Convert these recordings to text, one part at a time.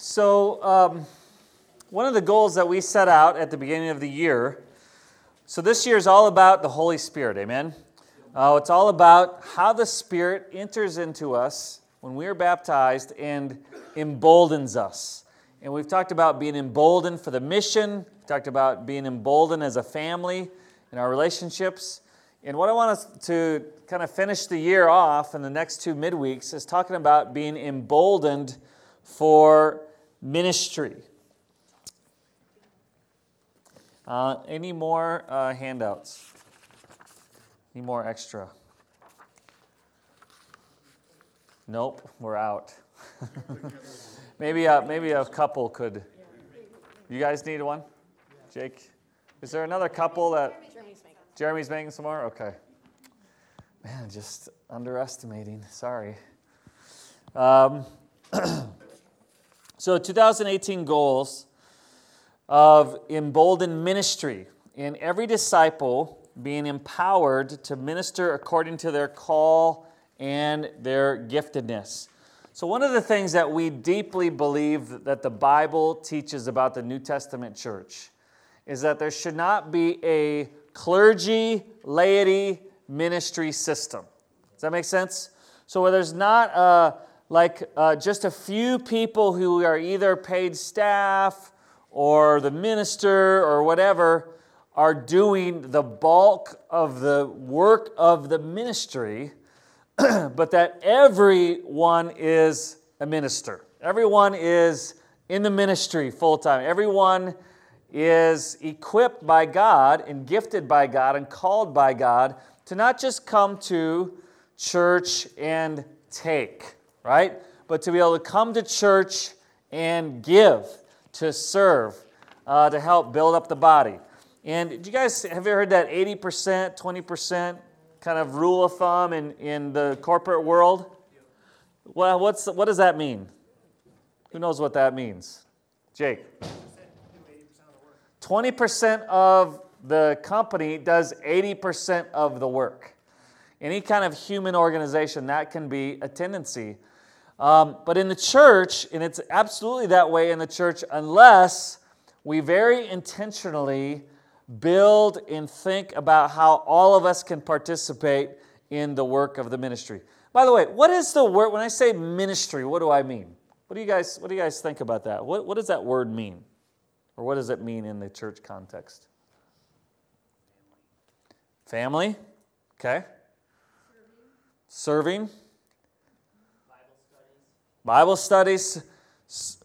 So, um, one of the goals that we set out at the beginning of the year. So, this year is all about the Holy Spirit. Amen. Uh, it's all about how the Spirit enters into us when we are baptized and emboldens us. And we've talked about being emboldened for the mission, we talked about being emboldened as a family in our relationships. And what I want us to kind of finish the year off in the next two midweeks is talking about being emboldened for ministry. Uh, any more uh, handouts? Any more extra? Nope, we're out. maybe, uh, maybe a couple could. You guys need one? Jake? Is there another couple that. Jeremy's making some more? Okay. Man, just underestimating. Sorry. Um, so, 2018 goals of emboldened ministry in every disciple being empowered to minister according to their call and their giftedness. So, one of the things that we deeply believe that the Bible teaches about the New Testament church is that there should not be a clergy laity ministry system. Does that make sense? So, where there's not uh, like uh, just a few people who are either paid staff or the minister or whatever are doing the bulk of the work of the ministry, but that everyone is a minister. Everyone is in the ministry full time. Everyone is equipped by God and gifted by God and called by God to not just come to church and take, right? But to be able to come to church and give, to serve, uh, to help build up the body. And did you guys have you heard that 80%, 20% kind of rule of thumb in, in the corporate world? Well, what's, what does that mean? Who knows what that means? Jake. 20% of the company does 80% of the work. Any kind of human organization, that can be a tendency. Um, but in the church, and it's absolutely that way in the church, unless we very intentionally build and think about how all of us can participate in the work of the ministry. By the way, what is the word, when I say ministry, what do I mean? What do you guys, what do you guys think about that? What, what does that word mean? Or what does it mean in the church context? Family, okay. Serving. Bible studies.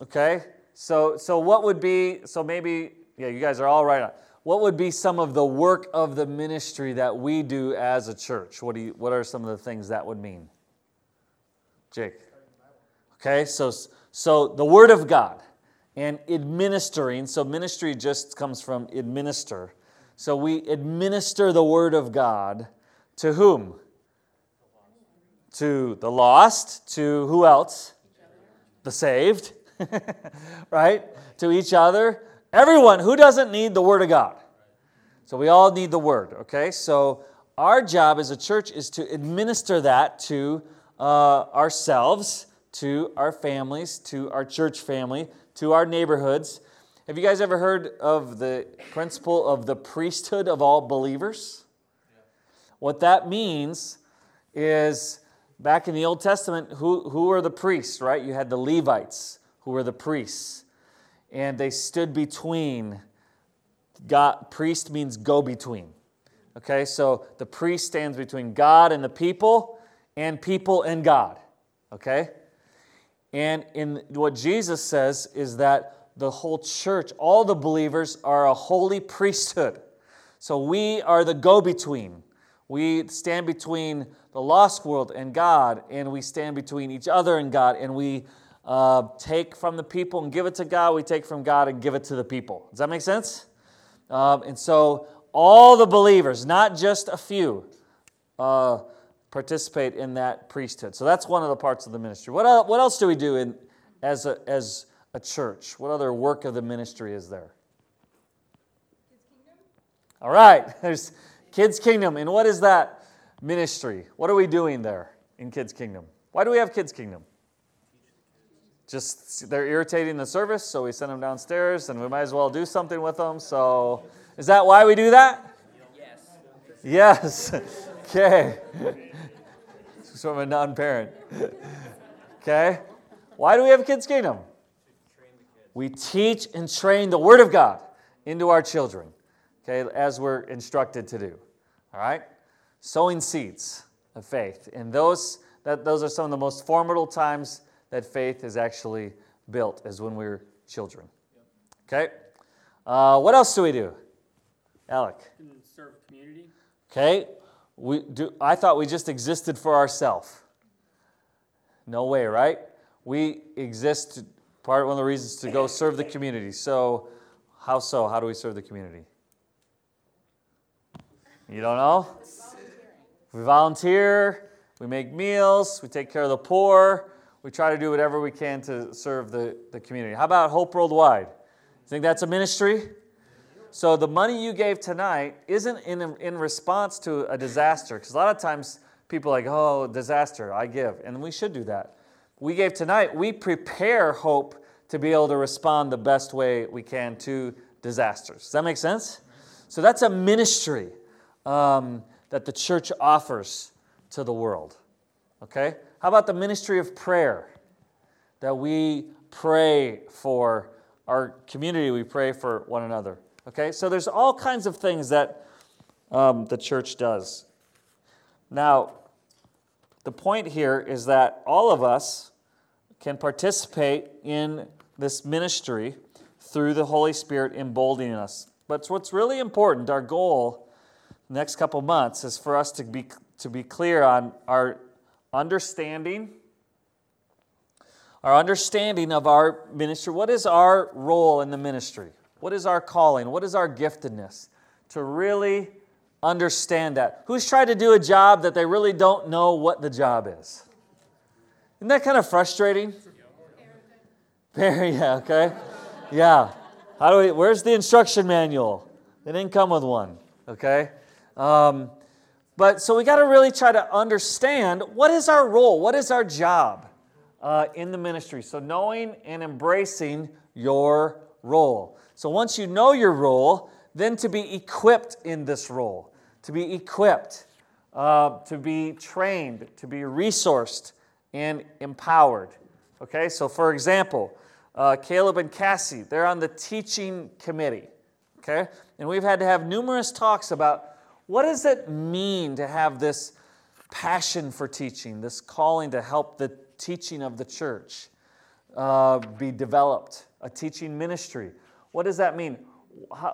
Okay. So, so what would be, so maybe, yeah, you guys are all right on. What would be some of the work of the ministry that we do as a church? What, do you, what are some of the things that would mean? Jake. Okay, so, so the Word of God and administering. So, ministry just comes from administer. So, we administer the Word of God to whom? To the lost, to who else? The saved, right? To each other. Everyone who doesn't need the Word of God. So, we all need the Word, okay? So, our job as a church is to administer that to uh, ourselves, to our families, to our church family, to our neighborhoods. Have you guys ever heard of the principle of the priesthood of all believers? What that means is back in the Old Testament, who, who were the priests, right? You had the Levites who were the priests, and they stood between. God, priest means go between. Okay, so the priest stands between God and the people, and people and God. Okay? And in what Jesus says is that the whole church, all the believers, are a holy priesthood. So we are the go between. We stand between the lost world and God, and we stand between each other and God, and we uh, take from the people and give it to God. We take from God and give it to the people. Does that make sense? Um, and so all the believers, not just a few, uh, participate in that priesthood. So that's one of the parts of the ministry. What, else, what else do we do in, as, a, as a church? What other work of the ministry is there? All right, there's Kids Kingdom. And what is that ministry? What are we doing there in Kids Kingdom? Why do we have Kids Kingdom? just they're irritating the service, so we send them downstairs, and we might as well do something with them. So, is that why we do that? Yes. Yes. okay. Sort of a non-parent. Okay. Why do we have Kids Kingdom? We teach and train the Word of God into our children, okay, as we're instructed to do. All right? Sowing seeds of faith. And those, that, those are some of the most formidable times that faith is actually built, is when we're children. Okay? Uh, what else do we do? Alec. Serve community. Okay. We do, I thought we just existed for ourselves. No way, right? We exist Part of one of the reasons to go serve the community. So, how so? How do we serve the community? You don't know? We volunteer, we make meals, we take care of the poor, we try to do whatever we can to serve the, the community. How about Hope Worldwide? You think that's a ministry? So the money you gave tonight isn't in, in response to a disaster, because a lot of times people are like, oh, disaster, I give. And we should do that we gave tonight, we prepare hope to be able to respond the best way we can to disasters. Does that make sense? So that's a ministry um, that the church offers to the world. Okay? How about the ministry of prayer? That we pray for our community, we pray for one another. Okay? So there's all kinds of things that um, the church does. Now, the point here is that all of us can participate in this ministry through the Holy Spirit emboldening us. But what's really important, our goal next couple months is for us to be to be clear on our understanding our understanding of our ministry. What is our role in the ministry? What is our calling? What is our giftedness? To really understand that. Who's tried to do a job that they really don't know what the job is? Isn't that kind of frustrating? Very, yeah, okay. Yeah. How do we, where's the instruction manual? They didn't come with one, okay? Um, but so we got to really try to understand what is our role? What is our job uh, in the ministry? So knowing and embracing your role. So once you know your role, then to be equipped in this role, to be equipped, uh, to be trained, to be resourced, and empowered. Okay, so for example, uh, Caleb and Cassie, they're on the teaching committee. Okay, and we've had to have numerous talks about what does it mean to have this passion for teaching, this calling to help the teaching of the church uh, be developed, a teaching ministry. What does that mean?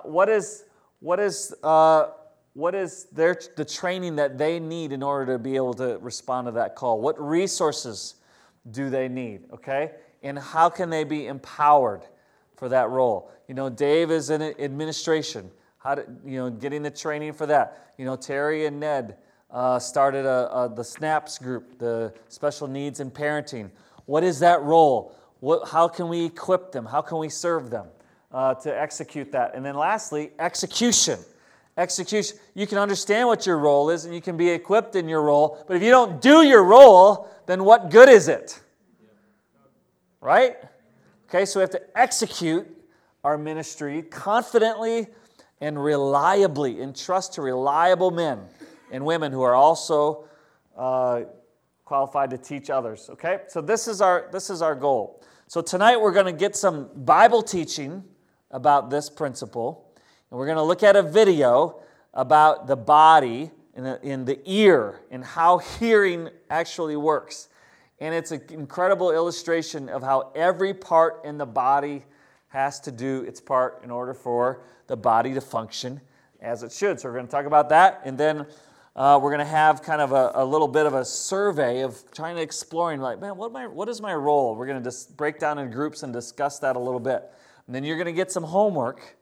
What is what is uh, what is their, the training that they need in order to be able to respond to that call? What resources do they need? Okay? And how can they be empowered for that role? You know, Dave is in administration. How to, you know, getting the training for that. You know, Terry and Ned uh, started a, a, the SNAPS group, the Special Needs and Parenting. What is that role? What, how can we equip them? How can we serve them uh, to execute that? And then lastly, execution execution. You can understand what your role is and you can be equipped in your role, but if you don't do your role, then what good is it? Right? Okay, so we have to execute our ministry confidently and reliably, entrust to reliable men and women who are also uh, qualified to teach others. Okay, so this is our this is our goal. So tonight we're going to get some Bible teaching about this principle. And we're going to look at a video about the body in the, in the ear and how hearing actually works. And it's an incredible illustration of how every part in the body has to do its part in order for the body to function as it should. So we're going to talk about that. And then uh, we're going to have kind of a, a, little bit of a survey of trying to exploring, like, man, what, my, what is my role? We're going to just break down in groups and discuss that a little bit. And then you're going to get some homework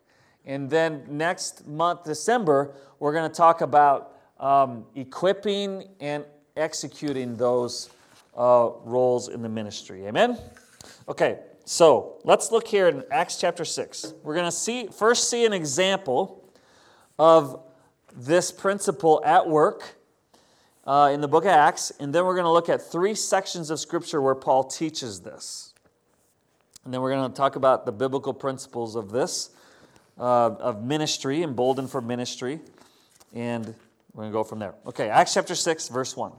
and then next month, December, we're going to talk about um, equipping and executing those uh, roles in the ministry. Amen? Okay, so let's look here in Acts chapter 6. We're going to see first see an example of this principle at work uh, in the book of Acts, and then we're going to look at three sections of Scripture where Paul teaches this. And then we're going to talk about the biblical principles of this, uh, of ministry, emboldened for ministry. And we're going to go from there. Okay, Acts chapter 6, verse 1.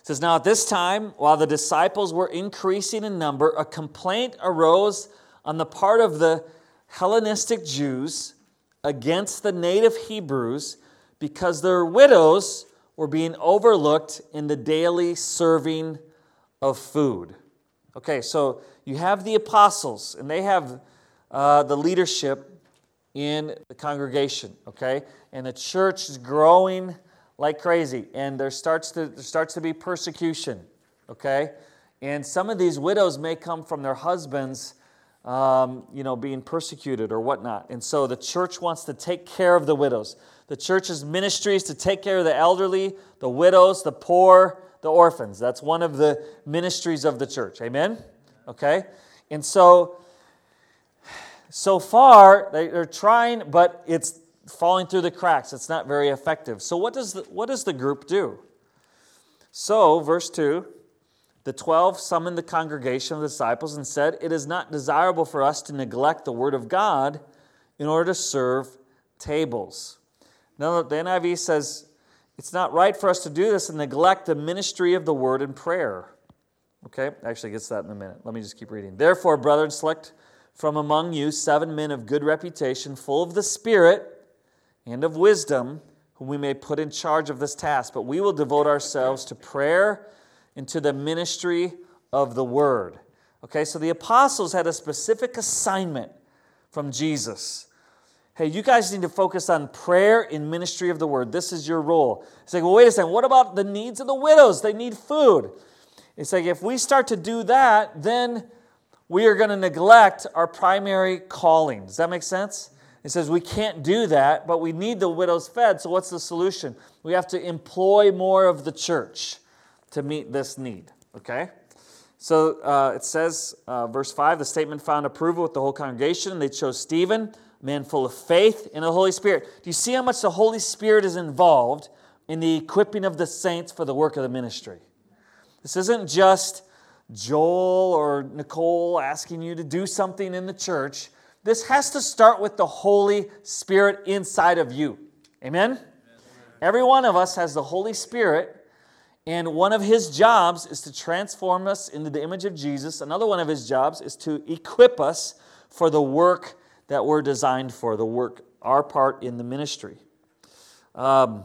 It says, Now at this time, while the disciples were increasing in number, a complaint arose on the part of the Hellenistic Jews against the native Hebrews because their widows were being overlooked in the daily serving of food. Okay, so you have the apostles, and they have uh, the leadership in the congregation, okay? And the church is growing like crazy, and there starts to, there starts to be persecution, okay? And some of these widows may come from their husbands, um, you know, being persecuted or whatnot. And so the church wants to take care of the widows. The church's ministry is to take care of the elderly, the widows, the poor, the orphans. That's one of the ministries of the church. Amen? Okay? And so, so far, they're trying, but it's falling through the cracks. It's not very effective. So, what does the, what does the group do? So, verse 2 the twelve summoned the congregation of the disciples and said, It is not desirable for us to neglect the word of God in order to serve tables. Now, the NIV says, it's not right for us to do this and neglect the ministry of the word and prayer. Okay, actually gets that in a minute. Let me just keep reading. Therefore, brethren, select from among you seven men of good reputation, full of the Spirit and of wisdom, whom we may put in charge of this task. But we will devote ourselves to prayer and to the ministry of the word. Okay, so the apostles had a specific assignment from Jesus hey, you guys need to focus on prayer and ministry of the word. This is your role. It's like, well, wait a second, what about the needs of the widows? They need food. It's like, if we start to do that, then we are going to neglect our primary calling. Does that make sense? It says we can't do that, but we need the widows fed. So, what's the solution? We have to employ more of the church to meet this need. Okay? So, uh, it says, uh, verse 5 the statement found approval with the whole congregation. They chose Stephen a man full of faith in the Holy Spirit. Do you see how much the Holy Spirit is involved in the equipping of the saints for the work of the ministry? This isn't just Joel or Nicole asking you to do something in the church. This has to start with the Holy Spirit inside of you. Amen? Amen? Every one of us has the Holy Spirit, and one of his jobs is to transform us into the image of Jesus. Another one of his jobs is to equip us for the work that we're designed for, the work, our part in the ministry. Um,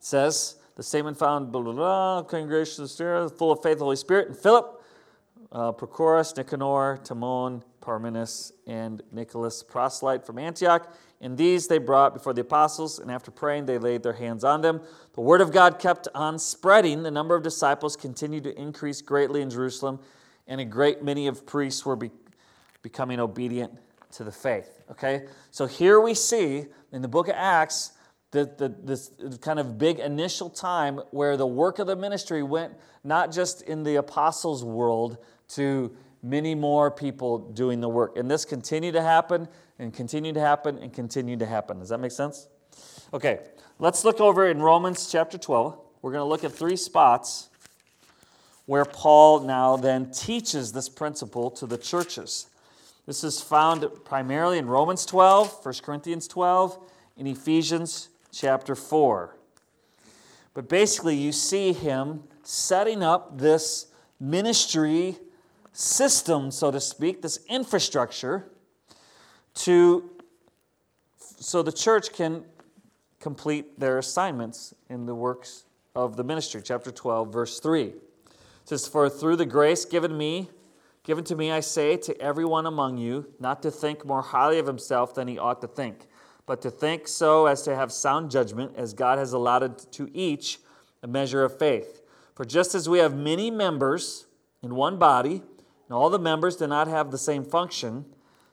says, the statement found, blah, blah, blah, congregation full of faith, Holy Spirit, and Philip, uh, Prochorus, Nicanor, Timon, Parmenas, and Nicholas, proselyte from Antioch. And these they brought before the apostles, and after praying, they laid their hands on them. The word of God kept on spreading. The number of disciples continued to increase greatly in Jerusalem, and a great many of priests were be- becoming obedient to the faith. Okay? So here we see in the book of Acts the, the, this kind of big initial time where the work of the ministry went not just in the apostles' world to many more people doing the work. And this continued to happen and continued to happen and continued to happen. Does that make sense? Okay, let's look over in Romans chapter 12. We're going to look at three spots where Paul now then teaches this principle to the churches. This is found primarily in Romans 12, 1 Corinthians 12, in Ephesians chapter 4. But basically, you see him setting up this ministry system, so to speak, this infrastructure to so the church can complete their assignments in the works of the ministry. Chapter 12, verse 3. It says, For through the grace given me Given to me, I say to everyone among you, not to think more highly of himself than he ought to think, but to think so as to have sound judgment, as God has allotted to each a measure of faith. For just as we have many members in one body, all the members do not have the same function,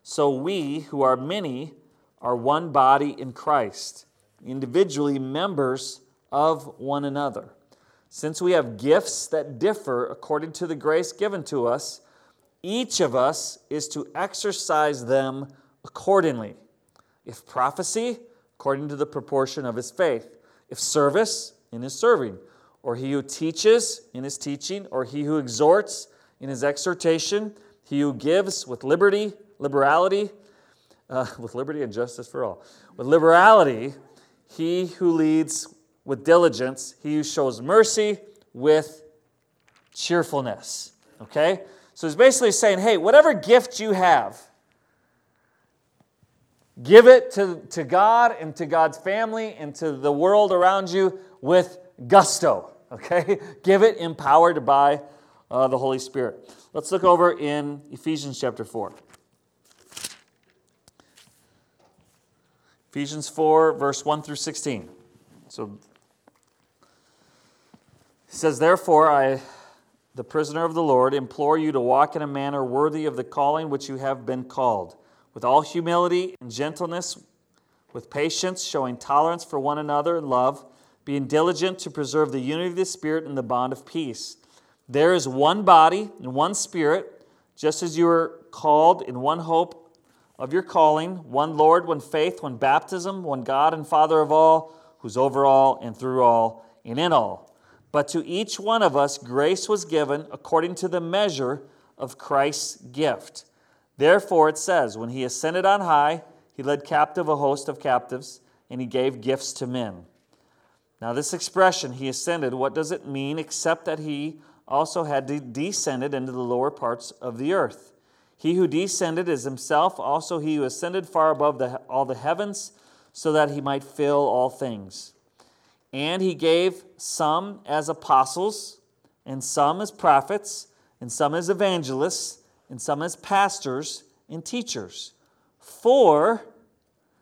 so we, who are many, are one body in Christ, individually members of one another. Since we have gifts that differ according to the grace given to us, each of us is to exercise them accordingly. If prophecy, according to the proportion of his faith. If service, in his serving. Or he who teaches, in his teaching. Or he who exhorts, in his exhortation, he who gives with liberty, liberality, uh, with liberty and justice for all, with liberality, he who leads with diligence, he who shows mercy with cheerfulness. Okay? So he's basically saying, hey, whatever gift you have, give it to, to God and to God's family and to the world around you with gusto. Okay? Give it empowered by uh, the Holy Spirit. Let's look over in Ephesians chapter 4. Ephesians 4, verse 1 through 16. So he says, Therefore, I, the prisoner of the Lord, implore you to walk in a manner worthy of the calling which you have been called, with all humility and gentleness, with patience, showing tolerance for one another in love, being diligent to preserve the unity of the Spirit in the bond of peace. There is one body and one Spirit, just as you are called in one hope of your calling, one Lord, one faith, one baptism, one God and Father of all, who's over all and through all and in all. But to each one of us grace was given according to the measure of Christ's gift. Therefore it says, When he ascended on high, he led captive a host of captives, and he gave gifts to men. Now, this expression, he ascended, what does it mean except that he also had descended into the lower parts of the earth? He who descended is himself also he who ascended far above the, all the heavens, so that he might fill all things. And he gave some as apostles, and some as prophets, and some as evangelists, and some as pastors and teachers. For,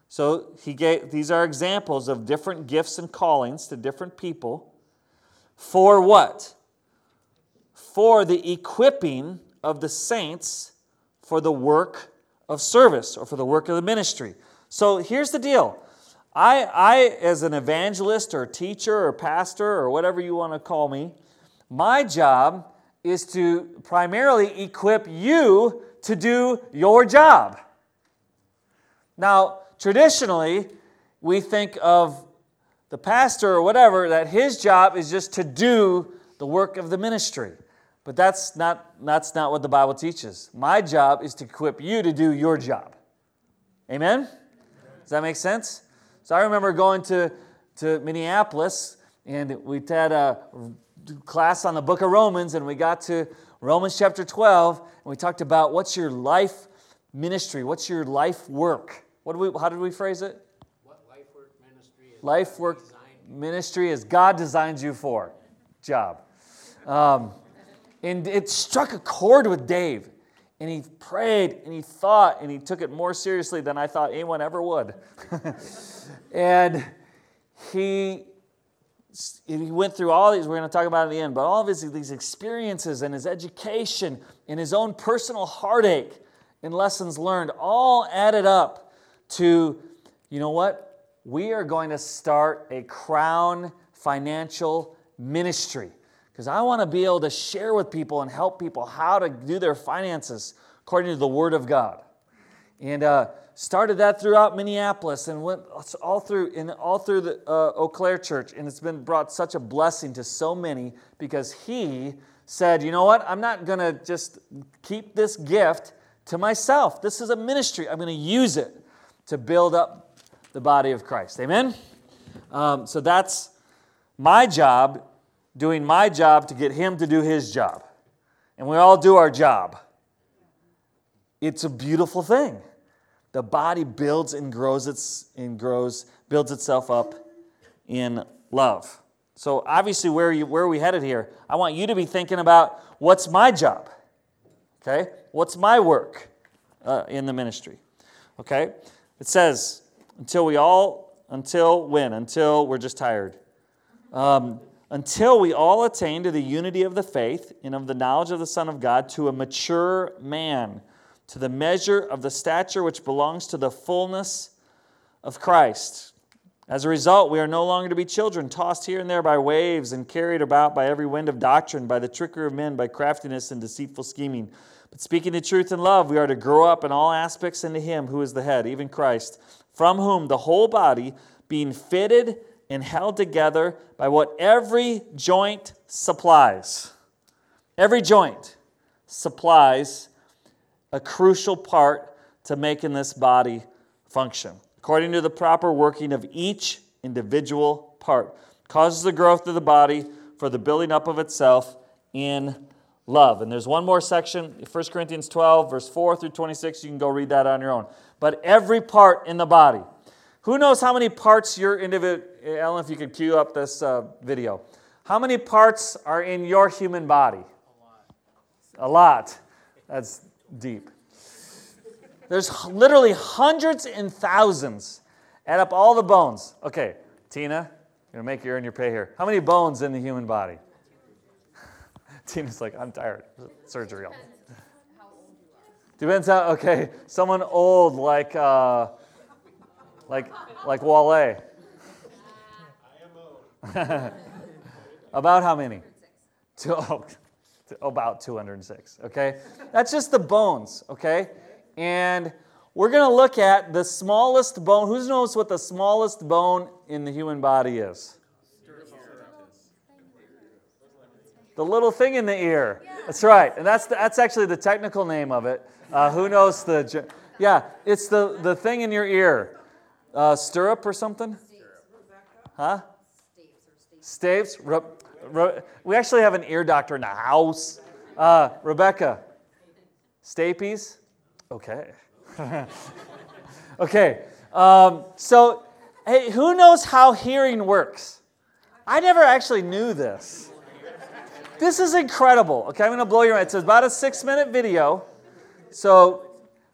so he gave, these are examples of different gifts and callings to different people. For what? For the equipping of the saints for the work of service or for the work of the ministry. So here's the deal. I, I, as an evangelist or teacher or pastor or whatever you want to call me, my job is to primarily equip you to do your job. Now, traditionally, we think of the pastor or whatever that his job is just to do the work of the ministry. But that's not, that's not what the Bible teaches. My job is to equip you to do your job. Amen? Does that make sense? So I remember going to, to Minneapolis and we had a class on the book of Romans and we got to Romans chapter 12 and we talked about what's your life ministry? What's your life work? What do we, how did we phrase it? What life work ministry is Life work ministry is God designs you for. Job. Um, and it struck a chord with Dave. And he prayed and he thought and he took it more seriously than I thought anyone ever would. and he, he went through all these, we're going to talk about at the end, but all of his, these experiences and his education and his own personal heartache and lessons learned all added up to, you know what? We are going to start a crown financial ministry because I want to be able to share with people and help people how to do their finances according to the Word of God. And uh, started that throughout Minneapolis and went all through in all through the uh, Eau Claire Church, and it's been brought such a blessing to so many because he said, "You know what? I'm not going to just keep this gift to myself. This is a ministry. I'm going to use it to build up the body of Christ." Amen. Um, so that's my job doing my job to get him to do his job. And we all do our job. It's a beautiful thing. The body builds and grows its and grows, builds itself up in love. So obviously, where, are you, where are we headed here? I want you to be thinking about what's my job? Okay? What's my work uh, in the ministry? Okay? It says, until we all, until when? Until we're just tired. Um, until we all attain to the unity of the faith and of the knowledge of the Son of God, to a mature man, to the measure of the stature which belongs to the fullness of Christ. As a result, we are no longer to be children, tossed here and there by waves and carried about by every wind of doctrine, by the trickery of men, by craftiness and deceitful scheming. But speaking the truth in love, we are to grow up in all aspects into Him who is the head, even Christ, from whom the whole body, being fitted and held together by what every joint supplies. Every joint supplies a crucial part to making this body function. According to the proper working of each individual part, causes the growth of the body for the building up of itself in love. And there's one more section, 1 Corinthians 12, verse 4 through 26. You can go read that on your own. But every part in the body. Who knows how many parts your individual, Ellen, if you could cue up this uh, video. How many parts are in your human body? A lot. A lot. That's deep. There's literally hundreds and thousands. Add up all the bones. Okay, Tina, you're gonna make your earn your pay here. How many bones in the human body? Tina's like, I'm tired. Surgery. Depends how. Okay, someone old like uh, like like Wale. About how many? Two, oh, about 206. Okay, that's just the bones. Okay, and we're going to look at the smallest bone. Who knows what the smallest bone in the human body is? The little thing in the ear. That's right. And that's, the, that's actually the technical name of it. Uh, who knows the. Yeah, it's the, the thing in your ear. Uh, stirrup or something? Huh? Staves? Re, re, we actually have an ear doctor in the house. Uh, Rebecca. Stapes? Okay. okay. Um, so, hey, who knows how hearing works? I never actually knew this. This is incredible. Okay, I'm going to blow your mind. It's about a six minute video. So,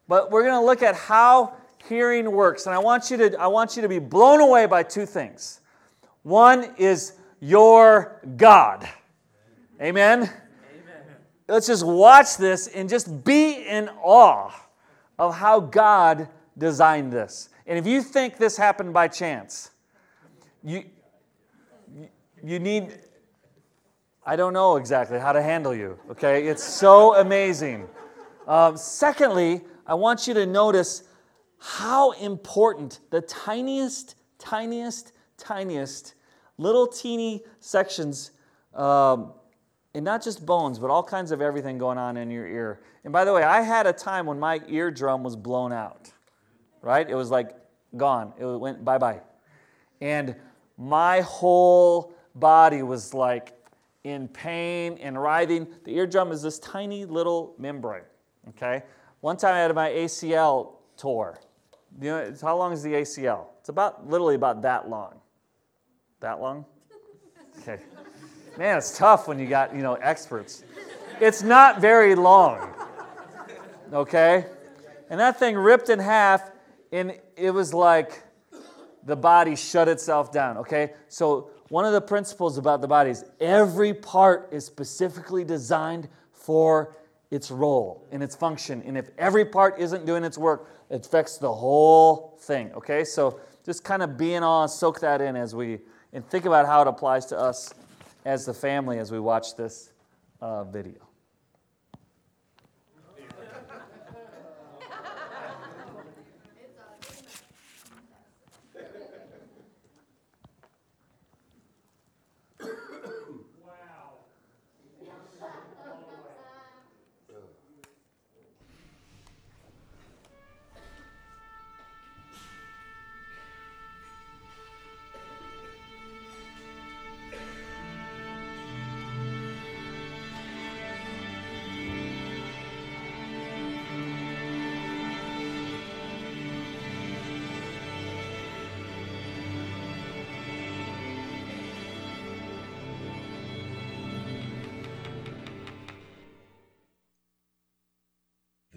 but we're going to look at how hearing works. And I want you to, I want you to be blown away by two things. One is your God. Amen? Amen. Let's just watch this and just be in awe of how God designed this. And if you think this happened by chance, you, you need, I don't know exactly how to handle you, okay? It's so amazing. Um, secondly, I want you to notice how important the tiniest, tiniest, tiniest little teeny sections um, and not just bones, but all kinds of everything going on in your ear. And by the way, I had a time when my eardrum was blown out, right? It was like gone, it went bye bye. And my whole body was like in pain and writhing. The eardrum is this tiny little membrane, okay? One time I had my ACL tore. You know, how long is the ACL? It's about literally about that long. That long? Okay. Man, it's tough when you got, you know, experts. It's not very long. Okay? And that thing ripped in half, and it was like the body shut itself down. Okay? So, one of the principles about the body is every part is specifically designed for its role and its function. And if every part isn't doing its work, it affects the whole thing. Okay? So, just kind of be in awe, soak that in as we, and think about how it applies to us as the family as we watch this uh, video.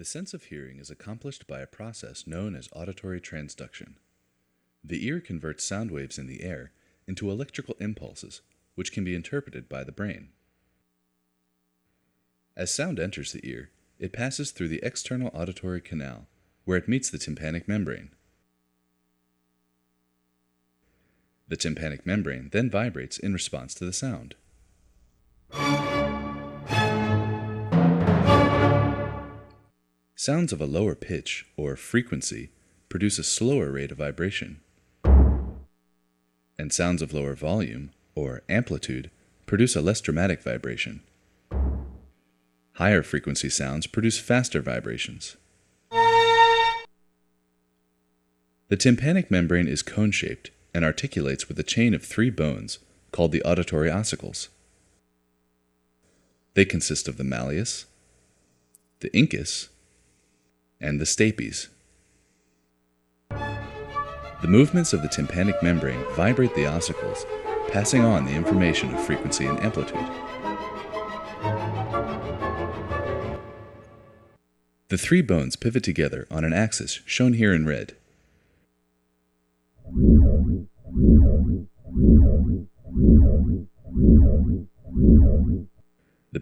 Sense of hearing is accomplished by a process known as auditory transduction. The ear converts sound waves in the air into electrical impulses, which can be interpreted by the brain. As sound enters the ear, it passes through the external auditory canal, where it meets the tympanic membrane. The tympanic membrane then vibrates in response to the sound. Sounds of a lower pitch or frequency produce a slower rate of vibration, and sounds of lower volume or amplitude produce a less dramatic vibration. Higher frequency sounds produce faster vibrations. The tympanic membrane is cone shaped and articulates with a chain of three bones called the auditory ossicles. They consist of the malleus, the incus, and the stapes. The movements of the tympanic membrane vibrate the ossicles, passing on the information of frequency and amplitude. The three bones pivot together on an axis shown here in red.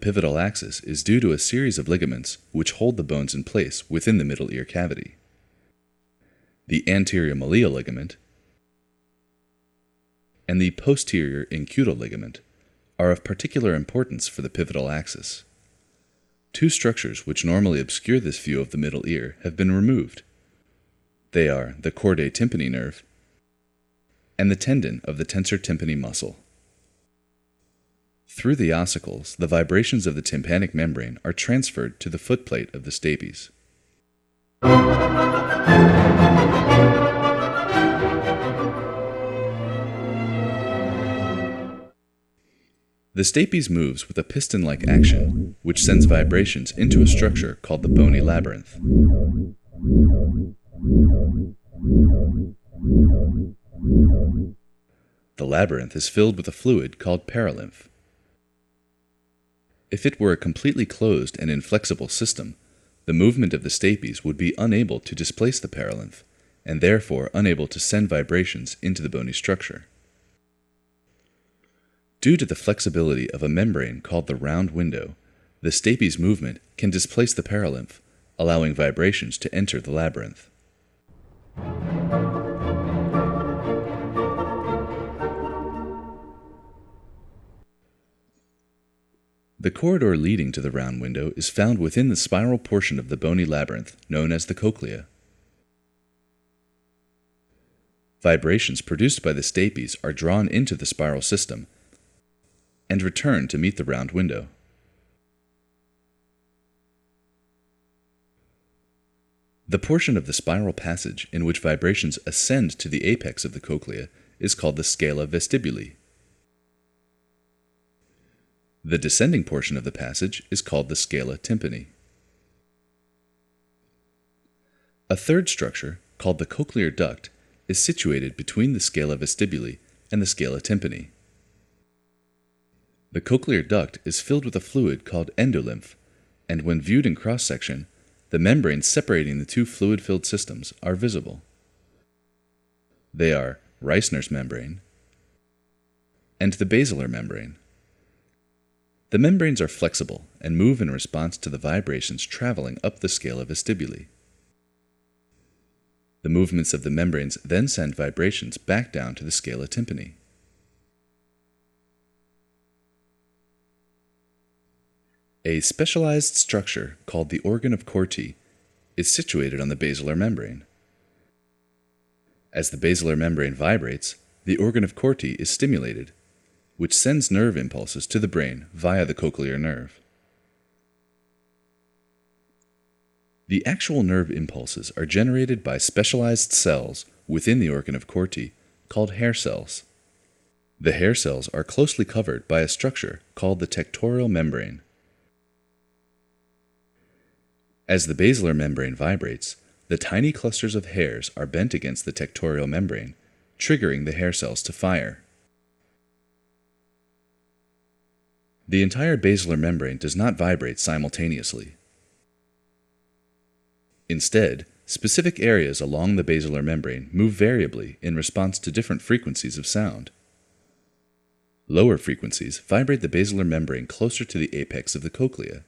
Pivotal axis is due to a series of ligaments which hold the bones in place within the middle ear cavity. The anterior malleal ligament and the posterior incudal ligament are of particular importance for the pivotal axis. Two structures which normally obscure this view of the middle ear have been removed. They are the chordae tympani nerve and the tendon of the tensor tympani muscle. Through the ossicles, the vibrations of the tympanic membrane are transferred to the footplate of the stapes. The stapes moves with a piston like action, which sends vibrations into a structure called the bony labyrinth. The labyrinth is filled with a fluid called perilymph. If it were a completely closed and inflexible system, the movement of the stapes would be unable to displace the perilymph, and therefore unable to send vibrations into the bony structure. Due to the flexibility of a membrane called the round window, the stapes movement can displace the perilymph, allowing vibrations to enter the labyrinth. The corridor leading to the round window is found within the spiral portion of the bony labyrinth known as the cochlea. Vibrations produced by the stapes are drawn into the spiral system and return to meet the round window. The portion of the spiral passage in which vibrations ascend to the apex of the cochlea is called the scala vestibuli. The descending portion of the passage is called the scala tympani. A third structure, called the cochlear duct, is situated between the scala vestibuli and the scala tympani. The cochlear duct is filled with a fluid called endolymph, and when viewed in cross section, the membranes separating the two fluid filled systems are visible. They are Reissner's membrane and the basilar membrane. The membranes are flexible and move in response to the vibrations traveling up the scala vestibuli. The movements of the membranes then send vibrations back down to the scala tympani. A specialized structure called the organ of Corti is situated on the basilar membrane. As the basilar membrane vibrates, the organ of Corti is stimulated which sends nerve impulses to the brain via the cochlear nerve. The actual nerve impulses are generated by specialized cells within the organ of Corti called hair cells. The hair cells are closely covered by a structure called the tectorial membrane. As the basilar membrane vibrates, the tiny clusters of hairs are bent against the tectorial membrane, triggering the hair cells to fire. The entire basilar membrane does not vibrate simultaneously. Instead, specific areas along the basilar membrane move variably in response to different frequencies of sound. Lower frequencies vibrate the basilar membrane closer to the apex of the cochlea,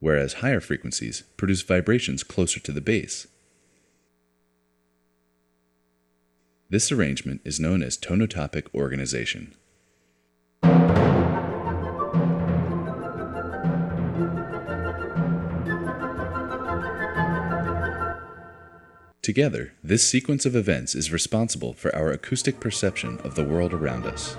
whereas higher frequencies produce vibrations closer to the base. This arrangement is known as tonotopic organization. Together, this sequence of events is responsible for our acoustic perception of the world around us.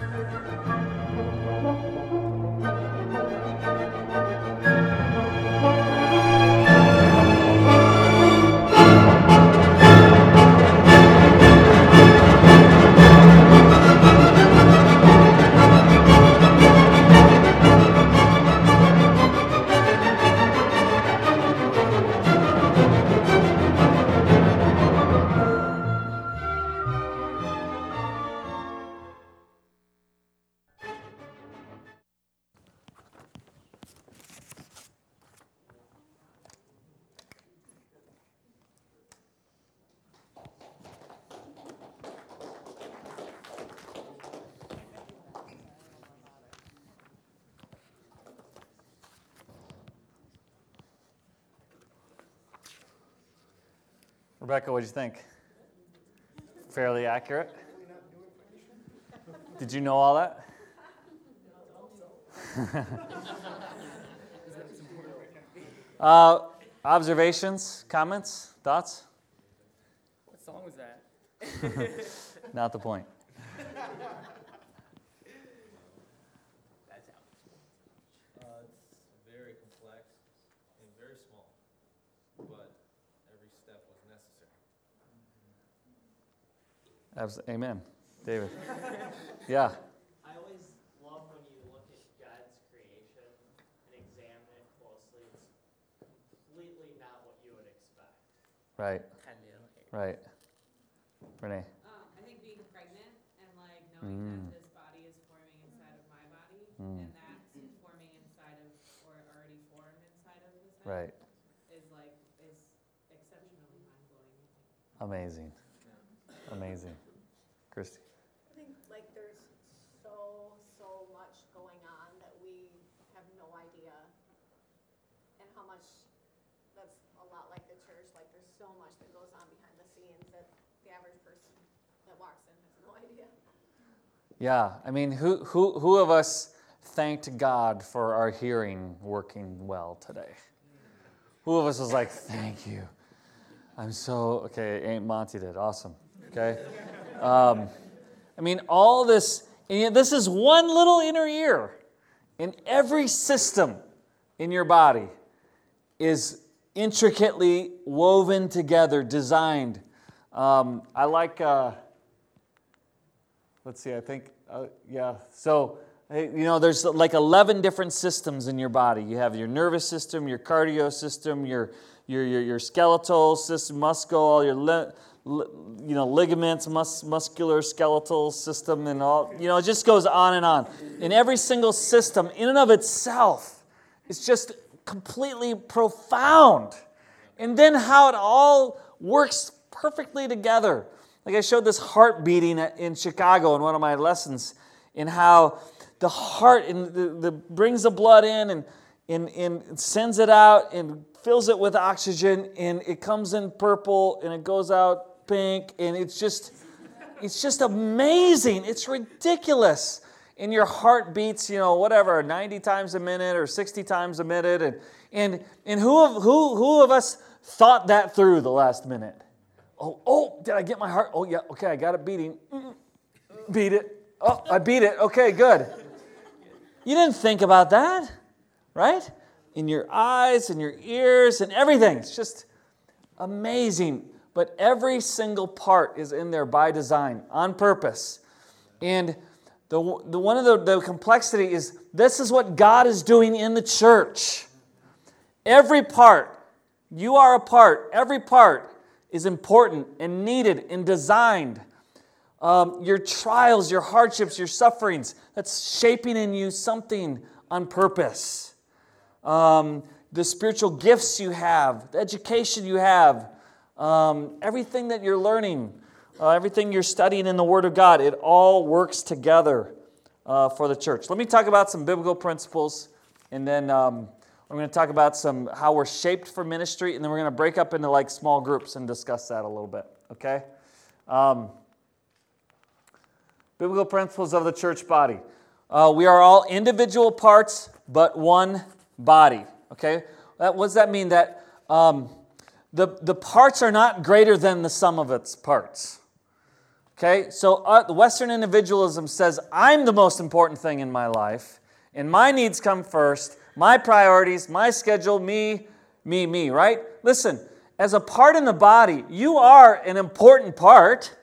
Rebecca, what do you think? Fairly accurate? Did you know all that? uh, observations, comments, thoughts? What song was that? Not the point. That's out. Uh, it's very complex and very small, but every step was necessary. Abs- Amen. David. Yeah. I always love when you look at God's creation and examine it closely. It's completely not what you would expect. Right. Right. Renee. Um, I think being pregnant and like knowing Mm. that this body is forming inside of my body Mm. and that's forming inside of or already formed inside of this Right. is like is exceptionally mind blowing. Amazing. Amazing. Christy. I think like there's so, so much going on that we have no idea. And how much, that's a lot like the church, like there's so much that goes on behind the scenes that the average person that walks in has no idea. Yeah, I mean, who, who, who of us thanked God for our hearing working well today? Who of us was like, thank you? I'm so, okay, Aunt Monty did. Awesome. Okay? Um, I mean, all this, this is one little inner ear. In every system in your body is intricately woven together, designed. Um, I like. Uh, let's see, I think, uh, yeah. So, you know, there's like 11 different systems in your body. You have your nervous system, your cardio system, your, your, your, your skeletal system, muscle, all your, you know, ligaments, mus- muscular, skeletal system, and all, you know, it just goes on and on. In every single system, in and of itself, it's just completely profound. And then how it all works perfectly together. Like I showed this heart beating in Chicago in one of my lessons, in how the heart and the, the brings the blood in and, and, and sends it out and fills it with oxygen and it comes in purple and it goes out pink and it's just it's just amazing. It's ridiculous. And your heart beats, you know, whatever, 90 times a minute or 60 times a minute. And, and, and who, of, who, who of us thought that through the last minute? Oh, oh, did I get my heart? Oh, yeah, okay, I got it beating. Beat it. Oh, I beat it. Okay, good. You didn't think about that, right? In your eyes and your ears and everything. It's just amazing. But every single part is in there by design, on purpose. And the, the one of the, the complexity is this is what God is doing in the church. Every part, you are a part, every part is important and needed and designed. Um, your trials, your hardships, your sufferings, that's shaping in you something on purpose. Um, the spiritual gifts you have, the education you have, um, everything that you're learning, uh, everything you're studying in the Word of God, it all works together uh, for the church. Let me talk about some biblical principles, and then um, we're going to talk about some how we're shaped for ministry, and then we're going to break up into like small groups and discuss that a little bit. Okay. Um, biblical principles of the church body. Uh, we are all individual parts, but one body. Okay? That, what does that mean? That um, the, the parts are not greater than the sum of its parts. Okay? So uh, the Western individualism says, I'm the most important thing in my life, and my needs come first, my priorities, my schedule, me, me, me, right? Listen, as a part in the body, you are an important part.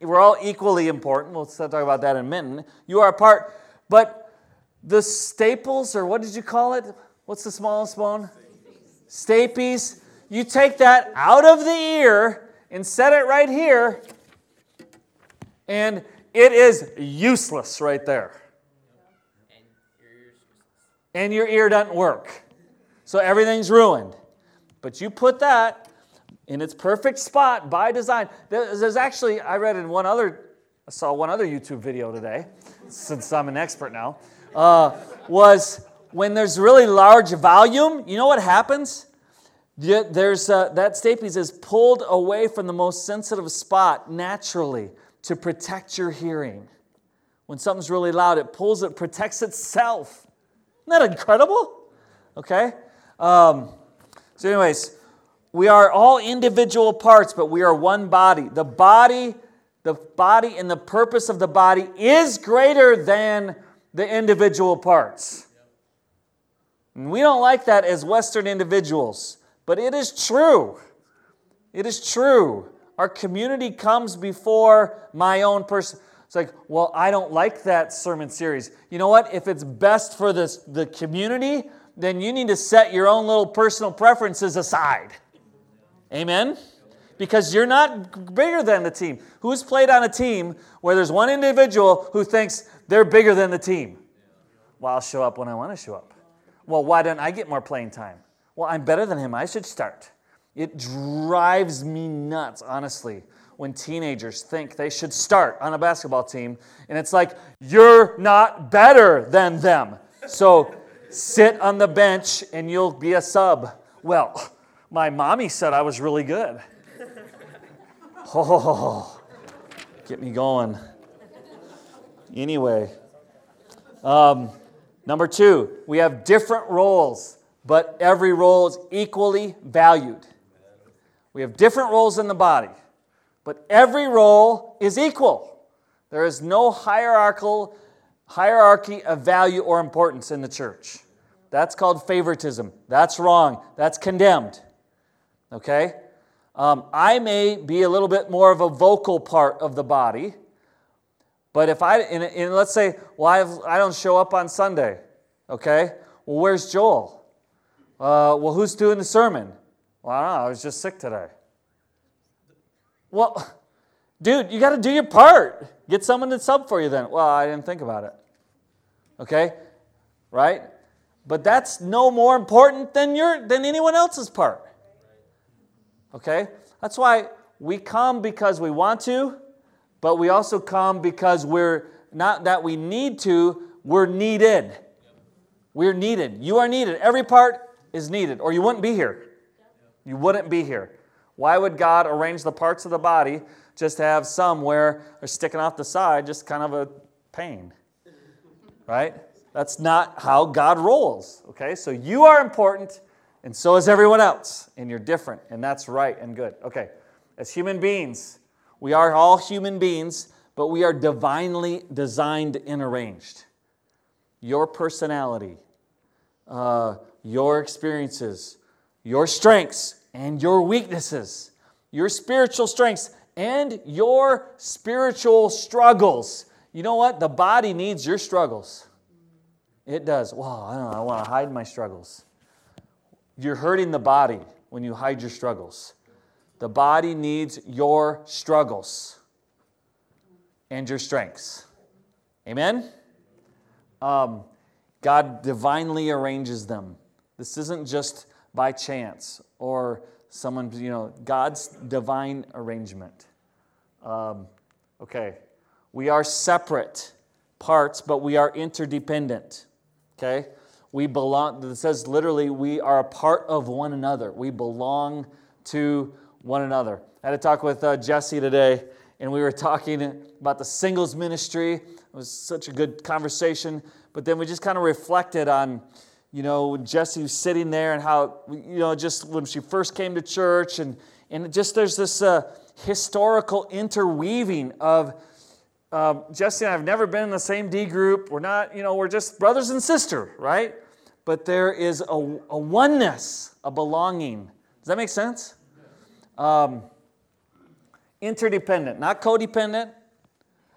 We're all equally important. We'll talk about that in a minute. You are a part, but the staples, or what did you call it? What's the smallest bone? Stapes. You take that out of the ear and set it right here, and it is useless right there. And your ear doesn't work. So everything's ruined. But you put that in its perfect spot by design. There's there's actually, I read in one other, I saw one other YouTube video today, since I'm an expert now, uh, was when there's really large volume, you know what happens? There's uh, that stapes is pulled away from the most sensitive spot naturally to protect your hearing. When something's really loud, it pulls it, protects itself. Isn't that incredible? Okay. Um, so, anyways, we are all individual parts, but we are one body. The body, the body, and the purpose of the body is greater than the individual parts. And we don't like that as Western individuals, but it is true. It is true. Our community comes before my own person. It's like, well, I don't like that sermon series. You know what? If it's best for this, the community, then you need to set your own little personal preferences aside. Amen? Because you're not bigger than the team. Who's played on a team where there's one individual who thinks they're bigger than the team? Well, I'll show up when I want to show up. Well, why don't I get more playing time? Well, I'm better than him. I should start. It drives me nuts, honestly, when teenagers think they should start on a basketball team. And it's like, you're not better than them. So sit on the bench and you'll be a sub. Well, my mommy said I was really good. Oh, get me going. Anyway, um, number two, we have different roles, but every role is equally valued. We have different roles in the body, but every role is equal. There is no hierarchical hierarchy of value or importance in the church. That's called favoritism. That's wrong. That's condemned. Okay? Um, I may be a little bit more of a vocal part of the body, but if I, and, and let's say, well, I've, I do not show up on Sunday, okay? Well, where's Joel? Uh, well, who's doing the sermon? Well, I don't know, I was just sick today. Well, dude, you got to do your part. Get someone to sub for you then. Well, I didn't think about it. Okay? Right? But that's no more important than your than anyone else's part. Okay? That's why we come because we want to, but we also come because we're not that we need to, we're needed. We're needed. You are needed. Every part is needed, or you wouldn't be here. You wouldn't be here. Why would God arrange the parts of the body just to have some where they're sticking off the side, just kind of a pain? Right? That's not how God rolls. Okay? So you are important, and so is everyone else, and you're different, and that's right and good. Okay, as human beings, we are all human beings, but we are divinely designed and arranged. Your personality, uh, your experiences, your strengths, and your weaknesses, your spiritual strengths, and your spiritual struggles. You know what? The body needs your struggles. It does. Well, I don't know. I want to hide my struggles. You're hurting the body when you hide your struggles. The body needs your struggles and your strengths. Amen? Um, God divinely arranges them. This isn't just by chance or someone, you know, God's divine arrangement. Um, okay. We are separate parts, but we are interdependent. Okay? We belong, it says literally, we are a part of one another. We belong to one another. I had a talk with uh, Jesse today, and we were talking about the singles ministry. It was such a good conversation. But then we just kind of reflected on, you know, Jesse was sitting there and how, you know, just when she first came to church, and, and just there's this uh, historical interweaving of, um, Jesse and I have never been in the same D group. We're not, you know, we're just brothers and sister, right? But there is a, a oneness, a belonging. Does that make sense? Um, interdependent, not codependent.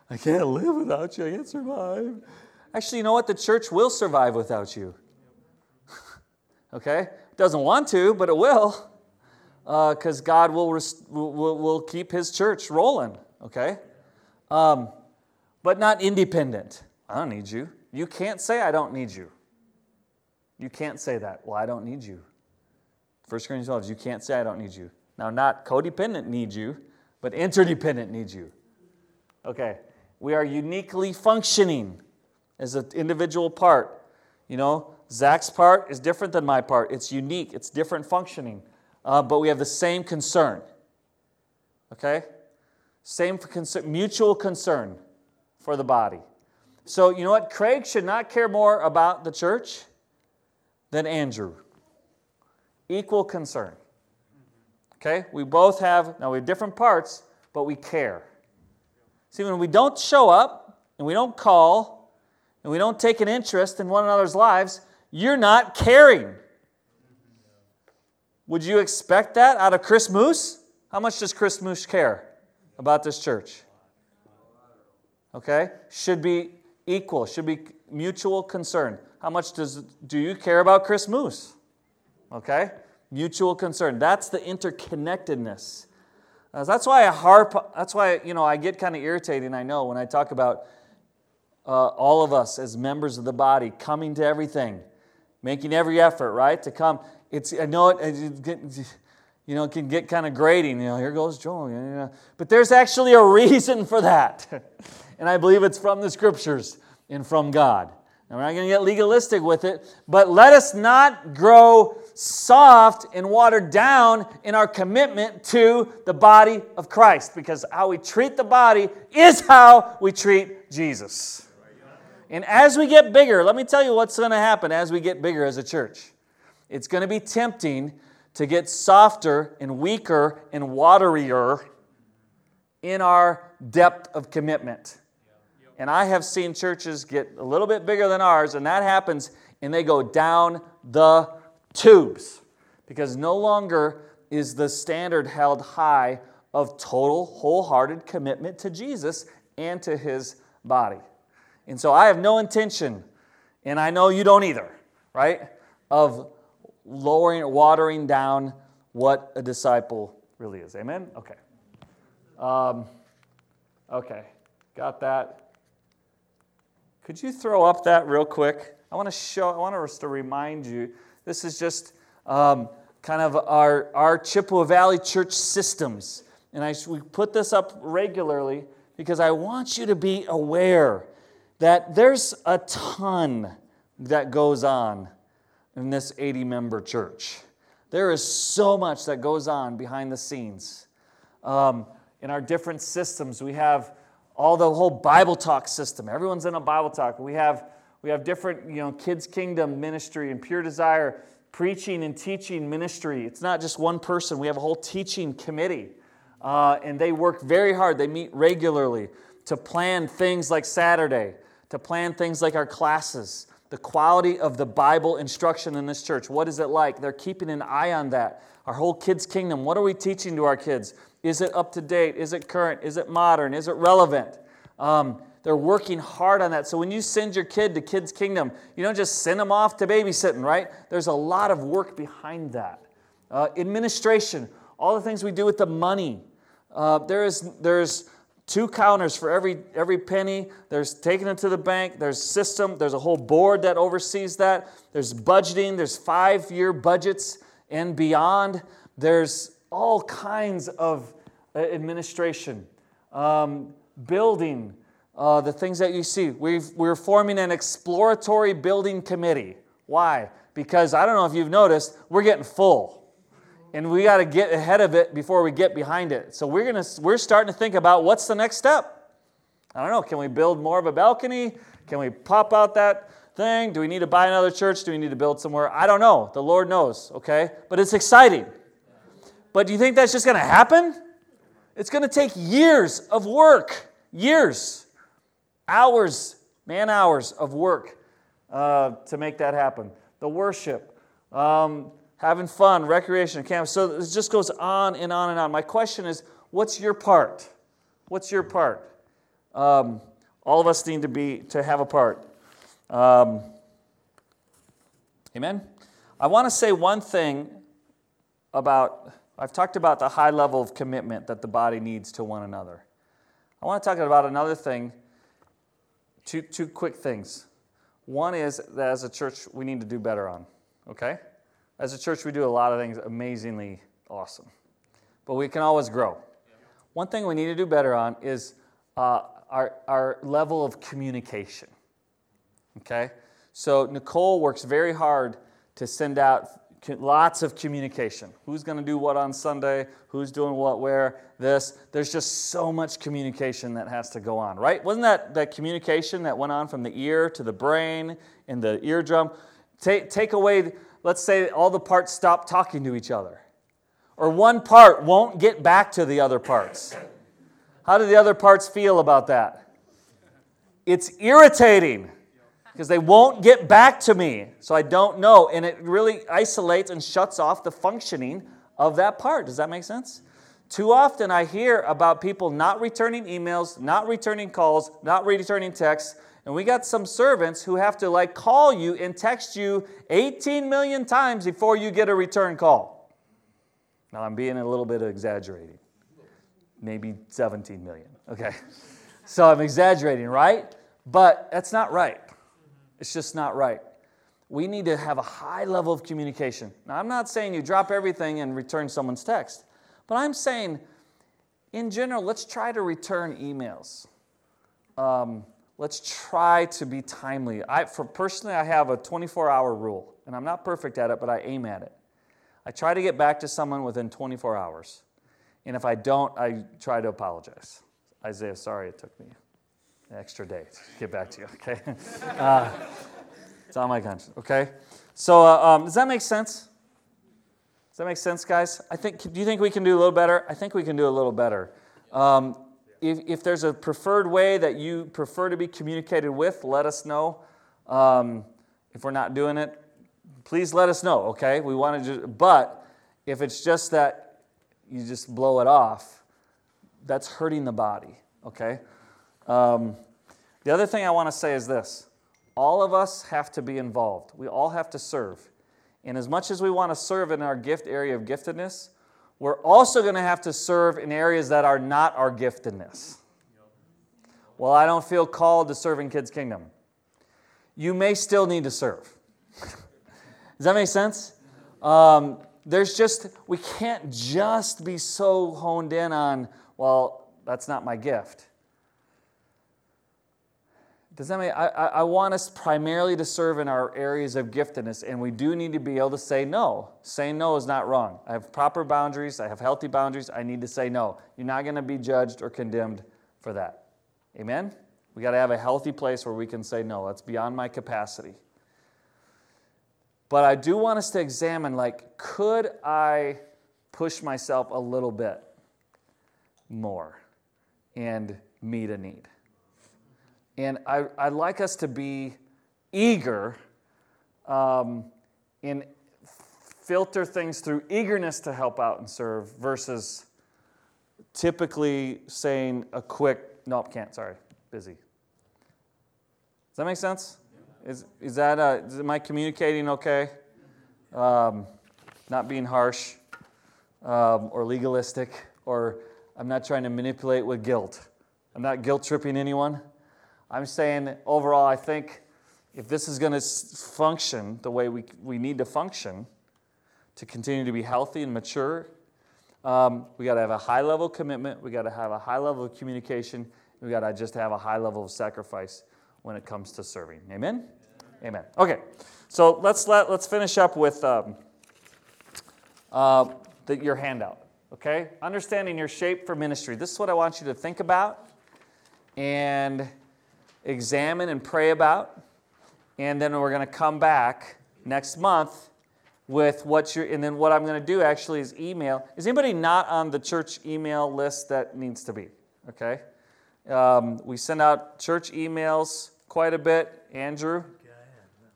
I can't live without you. I can't survive. Actually, you know what? The church will survive without you. Okay? Doesn't want to, but it will. Because uh, God will, will, will keep his church rolling. Okay? Um, but not independent. I don't need you. You can't say, I don't need you. You can't say that. Well, I don't need you. 1 Corinthians 12, you can't say, I don't need you. Now, not codependent needs you, but interdependent needs you. Okay, we are uniquely functioning as an individual part. You know, Zach's part is different than my part. It's unique, it's different functioning. uh, but we have the same concern. Okay? Same concern, mutual concern for the body. So, you know what? Craig should not care more about the church than Andrew. Equal concern. Okay? We both have, now we have different parts, but we care. See, when we don't show up and we don't call and we don't take an interest in one another's lives, you're not caring. Would you expect that out of Chris Moose? How much does Chris Moose care about this church? Okay? Should be equal, should be mutual concern. How much does do you care about Chris Moose? Okay? Mutual concern. That's the interconnectedness. Uh, that's why I harp, that's why, you know, I get kind of irritating, I know, when I talk about uh, all of us as members of the body coming to everything, making every effort, right, to come. It's, I know it, you know, it can get kind of grating. You know, here goes Joel. But there's actually a reason for that. and I believe it's from the scriptures and from God. And we're not going to get legalistic with it, but let us not grow soft and watered down in our commitment to the body of Christ because how we treat the body is how we treat Jesus. And as we get bigger, let me tell you what's going to happen as we get bigger as a church. It's going to be tempting to get softer and weaker and waterier in our depth of commitment. And I have seen churches get a little bit bigger than ours, and that happens, and they go down the tubes because no longer is the standard held high of total, wholehearted commitment to Jesus and to his body. And so I have no intention, and I know you don't either, right, of lowering, watering down what a disciple really is. Amen? Okay. Um, okay. Got that? Could you throw up that real quick? I want to show, I want us to remind you this is just um, kind of our, our Chippewa Valley Church systems. And I, we put this up regularly because I want you to be aware that there's a ton that goes on in this 80 member church. There is so much that goes on behind the scenes. Um, in our different systems, we have all the whole Bible talk system. Everyone's in a Bible talk. We have, we have different, you know, Kids Kingdom ministry and Pure Desire preaching and teaching ministry. It's not just one person, we have a whole teaching committee. Uh, and they work very hard. They meet regularly to plan things like Saturday, to plan things like our classes, the quality of the Bible instruction in this church. What is it like? They're keeping an eye on that. Our whole kids' kingdom, what are we teaching to our kids? Is it up to date? Is it current? Is it modern? Is it relevant? Um, they're working hard on that. So when you send your kid to Kids Kingdom, you don't just send them off to babysitting, right? There's a lot of work behind that. Uh, administration, all the things we do with the money. Uh, there is, there's two counters for every, every penny. There's taking it to the bank. There's system. There's a whole board that oversees that. There's budgeting. There's five-year budgets and beyond. There's all kinds of uh, administration, um, building, uh, the things that you see. We've, we're forming an exploratory building committee. Why? Because I don't know if you've noticed, we're getting full. And we got to get ahead of it before we get behind it. So we're, gonna, we're starting to think about what's the next step. I don't know. Can we build more of a balcony? Can we pop out that thing? Do we need to buy another church? Do we need to build somewhere? I don't know. The Lord knows, okay? But it's exciting. But do you think that's just going to happen? It's going to take years of work, years, hours, man hours of work uh, to make that happen. The worship, um, having fun, recreation, camp. So it just goes on and on and on. My question is what's your part? What's your part? Um, all of us need to be to have a part. Um, amen. I want to say one thing about I've talked about the high level of commitment that the body needs to one another. I want to talk about another thing, two, two quick things. One is that as a church, we need to do better on, okay? As a church, we do a lot of things amazingly awesome, but we can always grow. One thing we need to do better on is uh, our, our level of communication, okay? So Nicole works very hard to send out Lots of communication. Who's going to do what on Sunday? Who's doing what where? This. There's just so much communication that has to go on, right? Wasn't that that communication that went on from the ear to the brain and the eardrum? Take, take away, let's say all the parts stop talking to each other, or one part won't get back to the other parts. How do the other parts feel about that? It's irritating because they won't get back to me. So I don't know. And it really isolates and shuts off the functioning of that part. Does that make sense? Too often I hear about people not returning emails, not returning calls, not returning texts. And we got some servants who have to like call you and text you 18 million times before you get a return call. Now I'm being a little bit exaggerating. Maybe 17 million. Okay. So I'm exaggerating, right? But that's not right. It's just not right. We need to have a high level of communication. Now, I'm not saying you drop everything and return someone's text, but I'm saying, in general, let's try to return emails. Um, let's try to be timely. I, for personally, I have a 24-hour rule, and I'm not perfect at it, but I aim at it. I try to get back to someone within 24 hours, and if I don't, I try to apologize. Isaiah, sorry it took me an extra day to get back to you, okay? Uh, it's on my conscience, okay? So, uh, um, does that make sense? Does that make sense, guys? I think. Do you think we can do a little better? I think we can do a little better. Um, if, if there's a preferred way that you prefer to be communicated with, let us know. Um, if we're not doing it, please let us know. Okay, we want to. Just, but if it's just that you just blow it off, that's hurting the body, okay? Um, the other thing I want to say is this all of us have to be involved, we all have to serve. And as much as we want to serve in our gift area of giftedness, we're also going to have to serve in areas that are not our giftedness. Well, I don't feel called to serve in Kids Kingdom. You may still need to serve. Does that make sense? Um, there's just, we can't just be so honed in on, well, that's not my gift. Does that mean I, I, want us primarily to serve in our areas of giftedness, and we do need to be able to say no. Saying no is not wrong. I have proper boundaries, I have healthy boundaries. I need to say no. You're not going to be judged or condemned for that. Amen? We got to have a healthy place where we can say no. That's beyond my capacity. But I do want us to examine like, could I push myself a little bit more and meet a need? And I, I'd like us to be eager um, and filter things through eagerness to help out and serve versus typically saying a quick, nope, can't, sorry, busy. Does that make sense? Is, is that, uh, am I communicating okay? Um, not being harsh um, or legalistic, or I'm not trying to manipulate with guilt. I'm not guilt tripping anyone. I'm saying overall, I think if this is going to function the way we, we need to function to continue to be healthy and mature, um, we got to have a high level commitment. We got to have a high level of communication. We got to just have a high level of sacrifice when it comes to serving. Amen. Amen. Okay, so let's let let's finish up with um, uh, the, your handout. Okay, understanding your shape for ministry. This is what I want you to think about, and examine and pray about. And then we're going to come back next month with what you're, and then what I'm going to do actually is email. Is anybody not on the church email list that needs to be? Okay. Um, we send out church emails quite a bit. Andrew?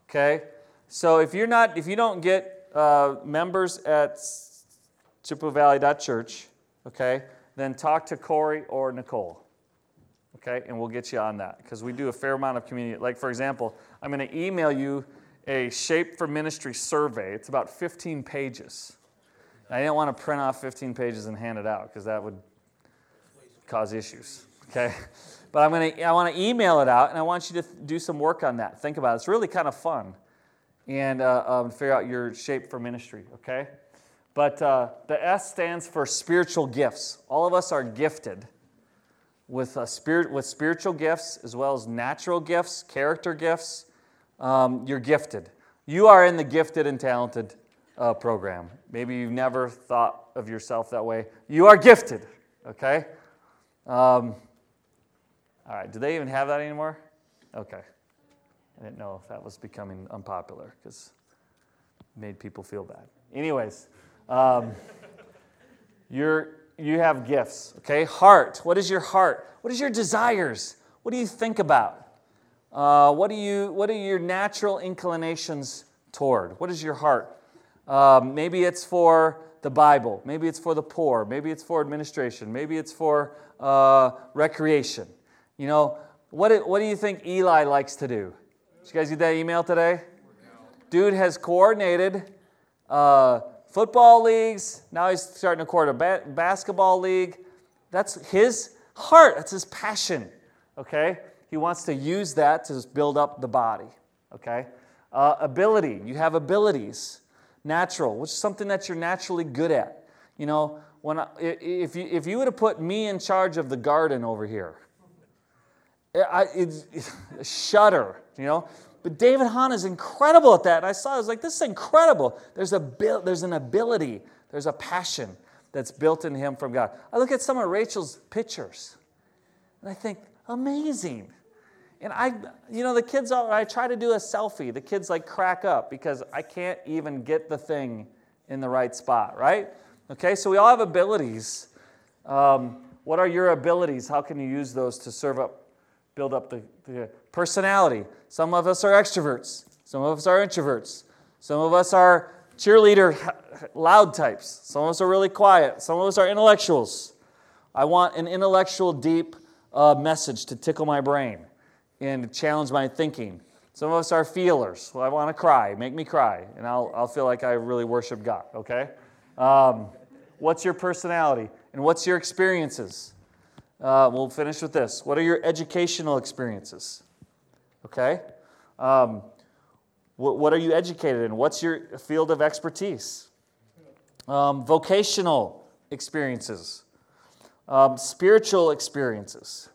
Okay. So if you're not, if you don't get uh, members at Chippewa okay, then talk to Corey or Nicole okay? And we'll get you on that because we do a fair amount of community. Like, for example, I'm going to email you a Shape for Ministry survey. It's about 15 pages. I didn't want to print off 15 pages and hand it out because that would cause issues, okay? But I'm to, I want to email it out and I want you to do some work on that. Think about it. It's really kind of fun and uh, um, figure out your shape for ministry, okay? But uh, the S stands for spiritual gifts. All of us are gifted with, uh, spirit, with spiritual gifts as well as natural gifts, character gifts. Um, you're gifted. You are in the gifted and talented uh, program. Maybe you've never thought of yourself that way. You are gifted, okay? Um, all right, do they even have that anymore? Okay. I didn't know if that was becoming unpopular because made people feel bad. Anyways, um, you're, you have gifts, okay? Heart. What is your heart? What is your desires? What do you think about? Uh, what, do you, what are your natural inclinations toward? What is your heart? Um, maybe it's for the Bible. Maybe it's for the poor. Maybe it's for administration. Maybe it's for uh, recreation. You know, what, do- what do you think Eli likes to do? Did you guys get that email today? Dude has coordinated uh, football leagues. Now he's starting to coordinate a ba- basketball league. That's his heart. That's his passion. Okay? He wants to use that to build up the body. Okay? Uh, ability. You have abilities. Natural, which is something that you're naturally good at. You know, when I, if you if you would have put me in charge of the garden over here, I, it's, a shudder, you know. But David Hahn is incredible at that. And I saw, I was like, this is incredible. There's, a, there's an ability, there's a passion that's built in him from God. I look at some of Rachel's pictures, and I think, amazing. And I, you know, the kids, all, I try to do a selfie. The kids like crack up because I can't even get the thing in the right spot, right? Okay, so we all have abilities. Um, what are your abilities? How can you use those to serve up, build up the, the personality? Some of us are extroverts. Some of us are introverts. Some of us are cheerleader loud types. Some of us are really quiet. Some of us are intellectuals. I want an intellectual, deep uh, message to tickle my brain and challenge my thinking. Some of us are feelers. Well, I want to cry. Make me cry, and I'll, I'll feel like I really worship God, okay? Um, what's your personality? And what's your experiences? Uh, we'll finish with this. What are your educational experiences? Okay? Um, what, what are you educated in? What's your field of expertise? Um, vocational experiences, um, spiritual experiences,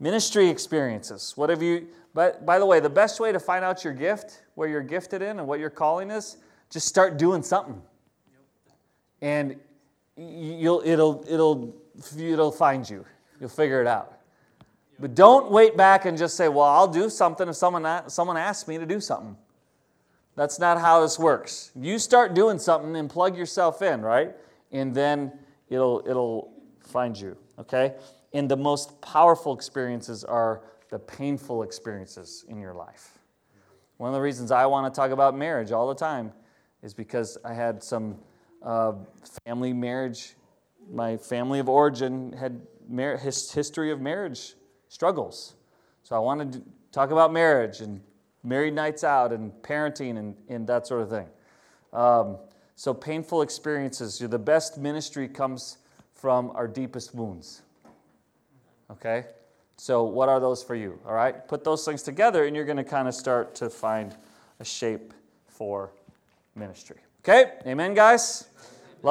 ministry experiences. What have you? But by the way, the best way to find out your gift, where you're gifted in, and what your calling is, just start doing something, and you'll it'll it'll it'll find you. You'll figure it out. But don't wait back and just say, "Well, I'll do something if someone someone asks me to do something." That's not how this works. You start doing something and plug yourself in, right? And then it'll it'll find you, okay? And the most powerful experiences are the painful experiences in your life. One of the reasons I want to talk about marriage all the time is because I had some uh, family marriage. My family of origin had mar- his history of marriage struggles. So I wanted to talk about marriage and married nights out and parenting and, and that sort of thing. Um, so painful experiences. The best ministry comes from our deepest wounds. Okay? So what are those for you? All right? Put those things together and you're going to kind of start to find a shape for ministry. Okay? Amen, guys?